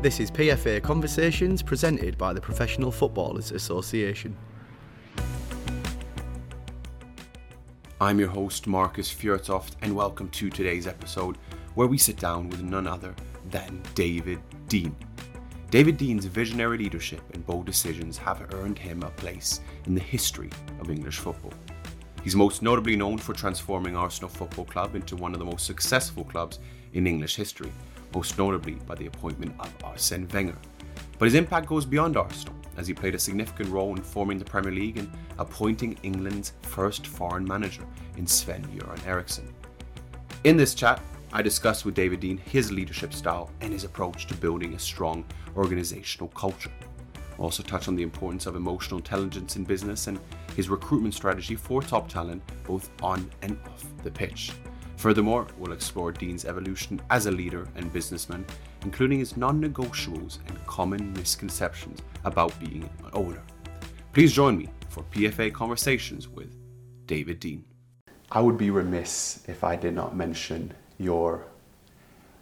This is PFA Conversations presented by the Professional Footballers Association. I'm your host, Markus Fjortoft, and welcome to today's episode where we sit down with none other than David Dein. David Dein's visionary leadership and bold decisions have earned him a place in the history of English football. He's most notably known for transforming Arsenal Football Club into one of the most successful clubs in English history, most notably by the appointment of Arsene Wenger. But his impact goes beyond Arsenal, as he played a significant role in forming the Premier League and appointing England's first foreign manager in Sven Göran Eriksson. In this chat, I discuss with David Dein his leadership style and his approach to building a strong organizational culture. I also touch on the importance of emotional intelligence in business and his recruitment strategy for top talent both on and off the pitch. Furthermore, we'll explore Dein's evolution as a leader and businessman, including his non negotiables and common misconceptions about being an owner. Please join me for PFA Conversations with David Dein. I would be remiss if I did not mention your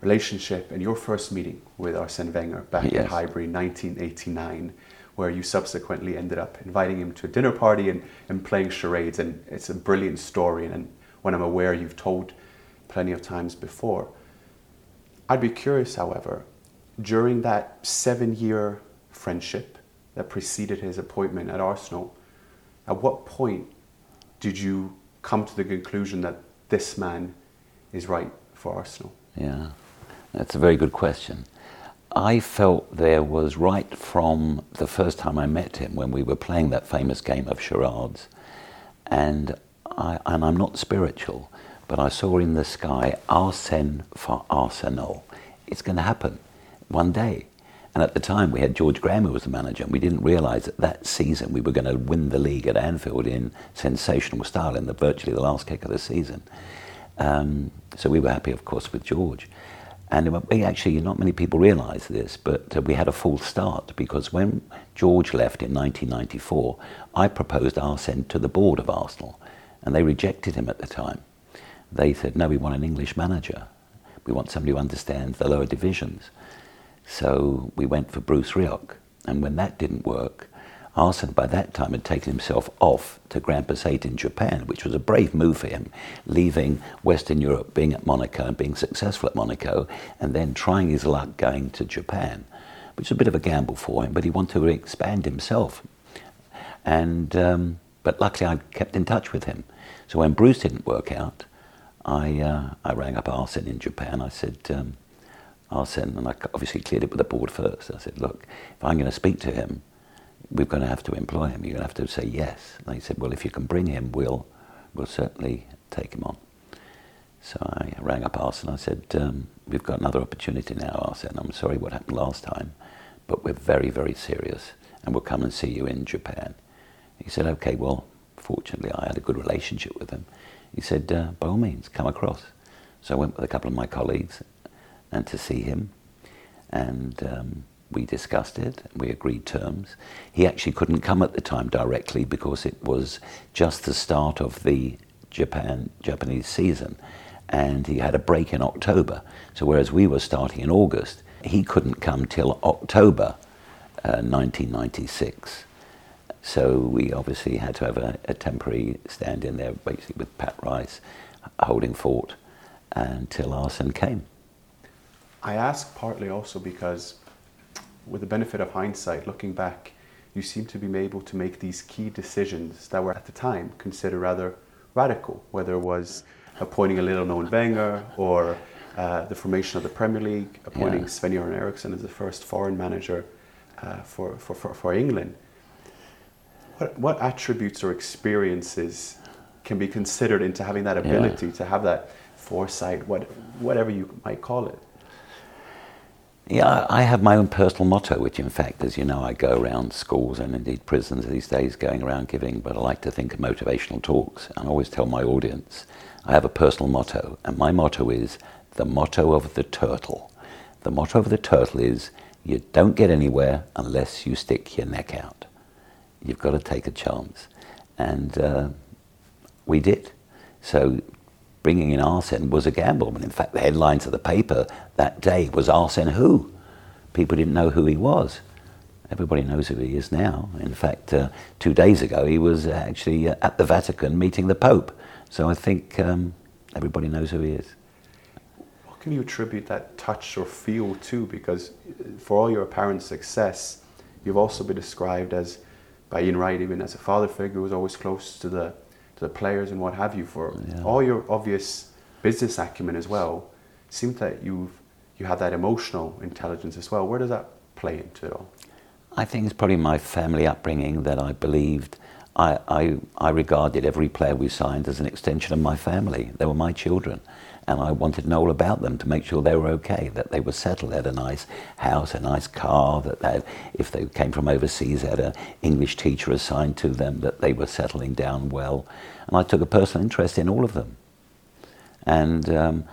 relationship and your first meeting with Arsene Wenger back yes. in Highbury 1989 where you subsequently ended up inviting him to a dinner party and, and playing charades and it's a brilliant story and, and when I'm aware you've told plenty of times before. I'd be curious, however, during that seven year friendship that preceded his appointment at Arsenal, at what point did you come to the conclusion that this man is right for Arsenal? Yeah, that's a very good question. I felt there was right from the first time I met him when we were playing that famous game of charades, and I, and I'm not spiritual, but I saw in the sky Arsene for Arsenal. It's going to happen one day. And at the time, we had George Graham who was the manager, and we didn't realise that that season we were going to win the league at Anfield in sensational style in the virtually the last kick of the season. Um, so we were happy, of course, with George. And we actually, not many people realise this, but uh, we had a false start because when George left in 1994, I proposed Arsene to the board of Arsenal, and they rejected him at the time they said, no, we want an English manager. We want somebody who understands the lower divisions. So we went for Bruce Rioch. And when that didn't work, Arsene by that time had taken himself off to Grampus 8 in Japan, which was a brave move for him, leaving Western Europe, being at Monaco and being successful at Monaco, and then trying his luck going to Japan, which was a bit of a gamble for him, but he wanted to expand himself. And, um, but luckily I kept in touch with him. So when Bruce didn't work out, I, uh, I rang up Arsene in Japan. I said, um, Arsene, and I obviously cleared it with the board first. I said, look, if I'm going to speak to him, we're going to have to employ him. You're going to have to say yes. And they said, well, if you can bring him, we'll, we'll certainly take him on. So I rang up Arsene. I said, um, we've got another opportunity now, Arsene. I'm sorry what happened last time, but we're very, very serious, and we'll come and see you in Japan. He said, okay, well, fortunately, I had a good relationship with him he said, uh, by all means, come across. So I went with a couple of my colleagues and to see him, and um, we discussed it. We agreed terms. He actually couldn't come at the time directly because it was just the start of the Japan Japanese season, and he had a break in October. So whereas we were starting in August, he couldn't come till October uh, 1996. So we obviously had to have a, a temporary stand in there, basically with Pat Rice holding fort until Arsene came. I ask partly also because, with the benefit of hindsight, looking back, you seem to be able to make these key decisions that were at the time considered rather radical, whether it was appointing a little known Wenger or uh, the formation of the Premier League, appointing yeah. Sven Göran Eriksson as the first foreign manager uh, for, for, for, for England. What, what attributes or experiences can be considered into having that ability yeah. to have that foresight, what, whatever you might call it? Yeah, I have my own personal motto, which, in fact, as you know, I go around schools and indeed prisons these days going around giving, but I like to think of motivational talks. And I always tell my audience I have a personal motto, and my motto is the motto of the turtle. The motto of the turtle is you don't get anywhere unless you stick your neck out. You've got to take a chance. And uh, we did. So bringing in Arsene was a gamble. And in fact, the headlines of the paper that day was Arsene who? people didn't know who he was. Everybody knows who he is now. In fact, uh, two days ago, he was actually uh, at the Vatican meeting the Pope. So I think um, everybody knows who he is. What can you attribute that touch or feel to? Because uh, for all your apparent success, you've also been described as, by Ian Wright, even as a father figure who was always close to the, to the players and what have you. For yeah. all your obvious business acumen as well, seems that you've you have that emotional intelligence as well. Where does that play into it all? I think it's probably my family upbringing that I believed. I, I, I regarded every player we signed as an extension of my family. They were my children. And I wanted to know all about them to make sure they were okay, that they were settled, they had a nice house, a nice car, that they had, if they came from overseas, they had an English teacher assigned to them, that they were settling down well. And I took a personal interest in all of them. And um,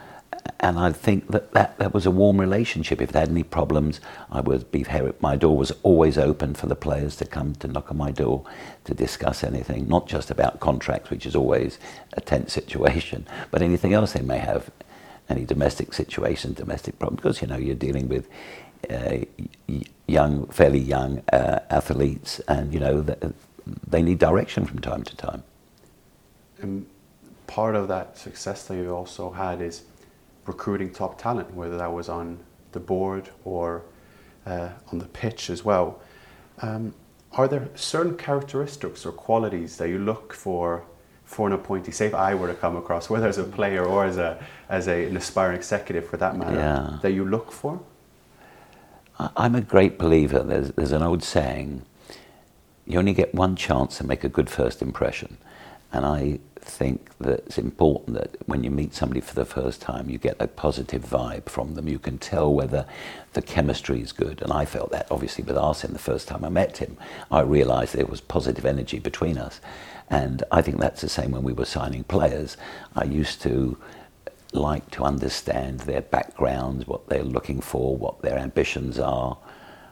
and I think that, that that was a warm relationship. If they had any problems, I would be. My door was always open for the players to come to knock on my door to discuss anything, not just about contracts, which is always a tense situation, but anything else they may have, any domestic situation, domestic problems, because you know you're dealing with uh, young, fairly young uh, athletes, and you know they need direction from time to time. And part of that success that you also had is recruiting top talent, whether that was on the board or uh, on the pitch as well. Um, are there certain characteristics or qualities that you look for for an appointee? Say if I were to come across, whether as a player or as a as a, an aspiring executive for that matter, yeah. that you look for. I'm a great believer. There's, there's an old saying: you only get one chance to make a good first impression, and I think that it's important that when you meet somebody for the first time, you get a positive vibe from them. You can tell whether the chemistry is good. And I felt that obviously with Arsene the first time I met him. I realized there was positive energy between us. And I think that's the same when we were signing players. I used to like to understand their backgrounds, what they're looking for, what their ambitions are,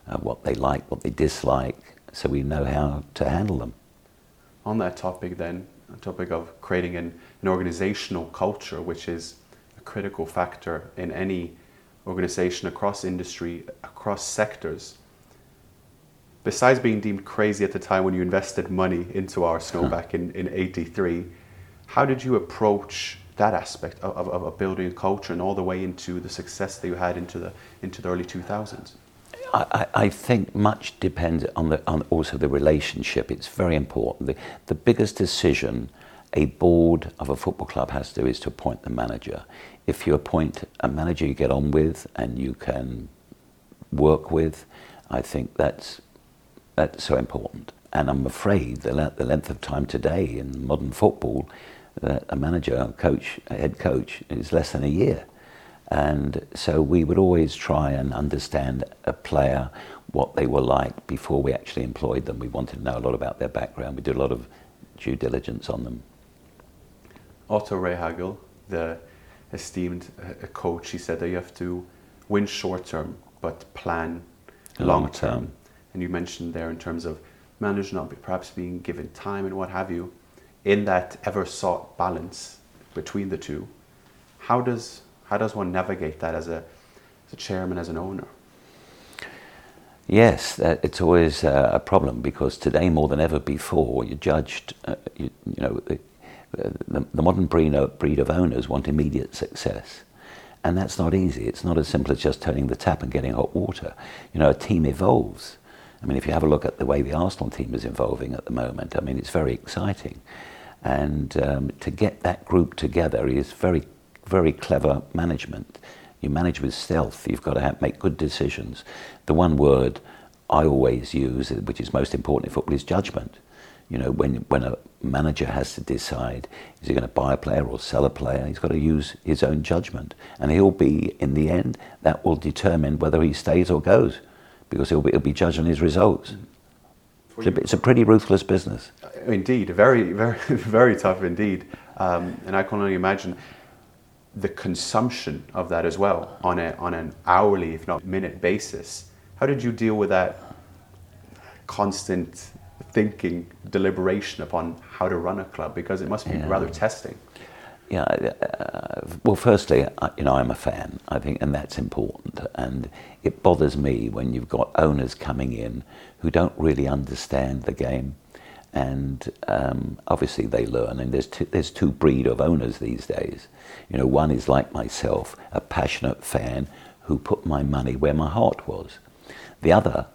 uh, what they like, what they dislike, so we know how to handle them. On that topic, then, topic of creating an, an organizational culture, which is a critical factor in any organization across industry, across sectors. Besides being deemed crazy at the time when you invested money into Arsenal back in, in 83, how did you approach that aspect of, of, of, building a culture and all the way into the success that you had into the, into the early 2000s? I, I, think much depends on, the, on also the relationship. It's very important. The, the biggest decision a board of a football club has to do is to appoint the manager. If you appoint a manager you get on with and you can work with, I think that's, that's so important. And I'm afraid the, the length of time today in modern football, that a manager, coach, head coach, is less than a year. And so we would always try and understand a player, what they were like before we actually employed them. We wanted to know a lot about their background. We did a lot of due diligence on them. Otto Rehhagel, the esteemed uh, coach, he said that you have to win short term but plan long term. And you mentioned there in terms of managers not perhaps being given time and what have you, in that ever sought balance between the two. How does how does one navigate that as a, as a chairman, as an owner? Yes, it's always uh, a problem because today more than ever before, you're judged. Uh, you, you, know, the, the, the modern breed of, breed of owners want immediate success. And that's not easy. It's not as simple as just turning the tap and getting hot water. You know, a team evolves. I mean, if you have a look at the way the Arsenal team is evolving at the moment, I mean, it's very exciting. And um, to get that group together is very very clever management. You manage with stealth. You've got to have, make good decisions. The one word I always use, which is most important in football, is judgment. You know, when when a manager has to decide is he going to buy a player or sell a player, he's got to use his own judgment, and he'll be in the end that will determine whether he stays or goes, because he'll be, he'll be judged on his results. It's a, it's a, pretty ruthless business. Indeed, very, very, very tough indeed. Um, and I can only imagine the consumption of that as well on, a, on an hourly, if not minute basis. How did you deal with that constant thinking, deliberation upon how to run a club? Because it must be yeah. rather testing. Yeah, uh, well, firstly, I, you know, I'm a fan, I think, and that's important. And it bothers me when you've got owners coming in who don't really understand the game. And um, obviously, they learn. And there's two, there's two breed of owners these days. You know, one is like myself, a passionate fan who put my money where my heart was. The other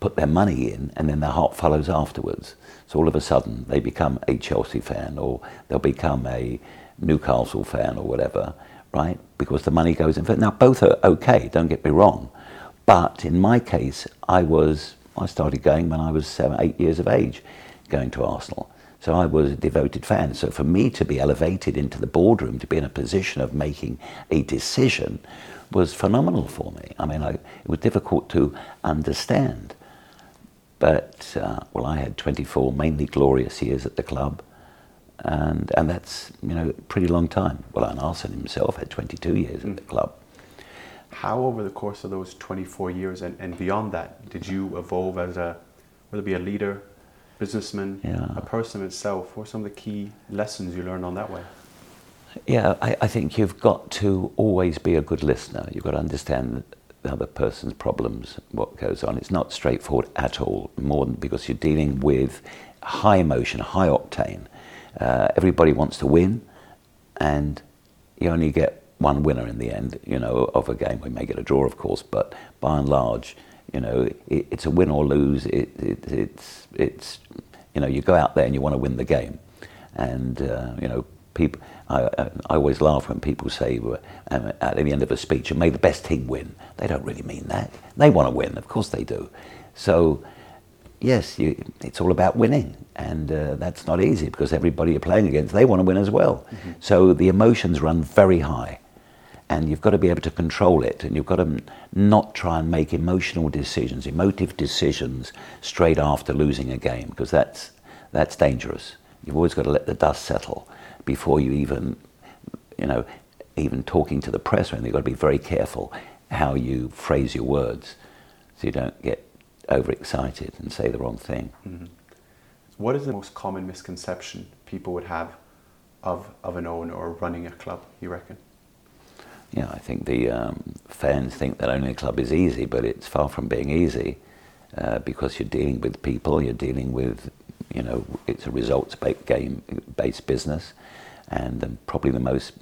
put their money in, and then their heart follows afterwards. So all of a sudden, they become a Chelsea fan, or they'll become a Newcastle fan or whatever, right? Because the money goes in. Now, both are okay, don't get me wrong. But in my case, I was, I started going when I was seven, eight years of age, going to Arsenal. So I was a devoted fan. So for me to be elevated into the boardroom, to be in a position of making a decision, was phenomenal for me. I mean, I, it was difficult to understand. But, uh, well, I had 24 mainly glorious years at the club and and that's you know pretty long time. Well, and Arsene himself had 22 years at the club. How over the course of those 24 years and, and beyond that did you evolve as a whether it be a leader, businessman, Yeah. a person itself? What are some of the key lessons you learned on that way? Yeah, I, I think you've got to always be a good listener. You've got to understand the other person's problems, what goes on. It's not straightforward at all, more than because you're dealing with high emotion, high octane. Uh, everybody wants to win, and you only get one winner in the end, you know, of a game. We may get a draw, of course, but by and large, you know, it, it's a win or lose. It, it, it's, it's, you know, you go out there and you want to win the game, and uh, you know, people. I, I I always laugh when people say um, at the end of a speech, "And may the best team win." They don't really mean that. They want to win, of course they do. So yes, you, it's all about winning, and uh, that's not easy because everybody you're playing against, they want to win as well. So the emotions run very high, and you've got to be able to control it, and you've got to not try and make emotional decisions, emotive decisions straight after losing a game because that's that's dangerous. You've always got to let the dust settle before you even, you know, even talking to the press. Or anything. You've got to be very careful how you phrase your words, so you don't get overexcited and say the wrong thing. Mm-hmm. What is the most common misconception people would have of, of an owner or running a club, you reckon? Yeah, I think the um, fans think that owning a club is easy, but it's far from being easy uh, because you're dealing with people, you're dealing with, you know, it's a results-based game-based business, and um, probably the most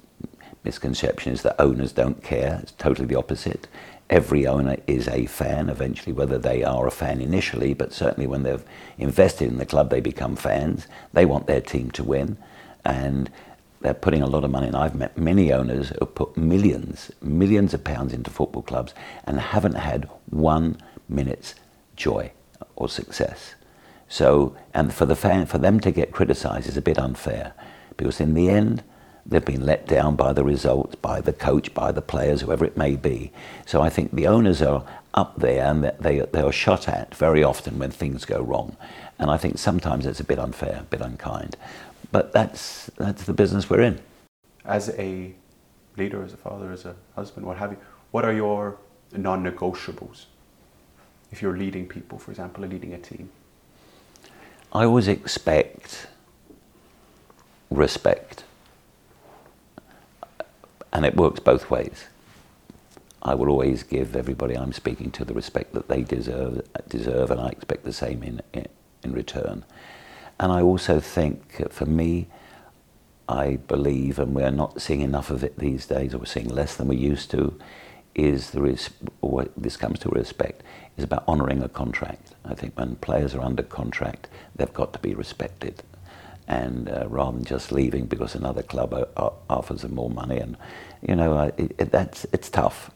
misconception is that owners don't care. It's totally the opposite. Every owner is a fan eventually, whether they are a fan initially, but certainly when they've invested in the club, they become fans. They want their team to win, and they're putting a lot of money. And I've met many owners who put millions, millions of pounds into football clubs and haven't had one minute's joy or success. So, and for the fan, for them to get criticised is a bit unfair, because in the end, they've been let down by the results, by the coach, by the players, whoever it may be. So I think the owners are up there and they they are shot at very often when things go wrong, and I think sometimes it's a bit unfair, a bit unkind, but that's that's the business we're in. As a leader, as a father, as a husband, what have you, what are your non negotiables? If you're leading people, for example, or leading a team. I always expect respect. And it works both ways. I will always give everybody I'm speaking to the respect that they deserve, deserve and I expect the same in, in, in return. And I also think, uh, for me, I believe, and we're not seeing enough of it these days, or we're seeing less than we used to, is there is, or this comes to respect, is about honouring a contract. I think when players are under contract, they've got to be respected. And uh, rather than just leaving because another club o- o- offers them more money, and you know, uh, it, it, that's it's tough,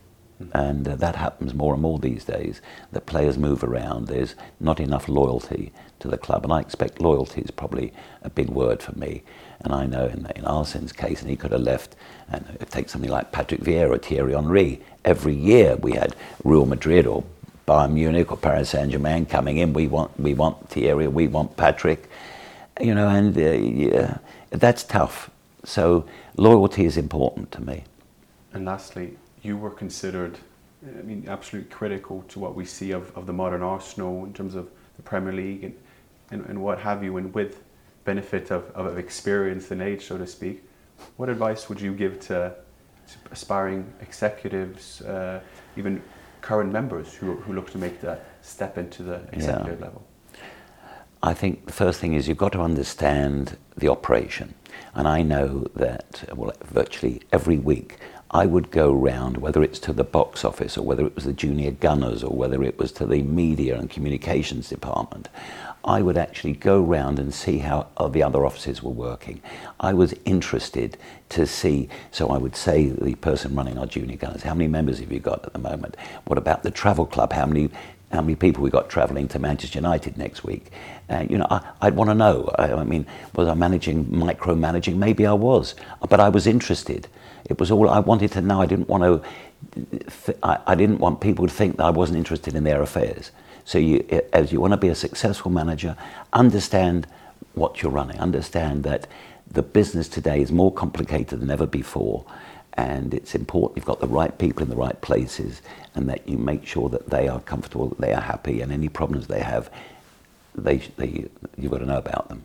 and uh, that happens more and more these days. That players move around. There's not enough loyalty to the club, and I expect loyalty is probably a big word for me. And I know in, in Arsene's case, and he could have left, and take something like Patrick Vieira, or Thierry Henry. Every year we had Real Madrid or Bayern Munich or Paris Saint Germain coming in. We want we want Thierry, we want Patrick, you know, and uh, yeah, that's tough. So loyalty is important to me. And lastly, you were considered, I mean, absolutely critical to what we see of, of the modern Arsenal in terms of the Premier League and, and, and what have you, and with benefit of, of experience and age, so to speak. What advice would you give to, to aspiring executives, uh, even current members who, who look to make the step into the executive yeah. level? I think the first thing is you've got to understand the operation. And I know that, well, virtually every week I would go round, whether it's to the box office or whether it was the junior gunners or whether it was to the media and communications department, I would actually go round and see how the other offices were working. I was interested to see, so I would say the person running our junior gunners, how many members have you got at the moment? What about the travel club? How many how many people we got travelling to Manchester United next week. Uh, you know, I, would want to know. I, I, mean, was I managing, micromanaging? Maybe I was, but I was interested. It was all I wanted to know. I didn't want to. I, I, didn't want people to think that I wasn't interested in their affairs. So, you, as you want to be a successful manager, understand what you're running. Understand that the business today is more complicated than ever before and it's important you've got the right people in the right places and that you make sure that they are comfortable, that they are happy, and any problems they have, they, they, you've got to know about them.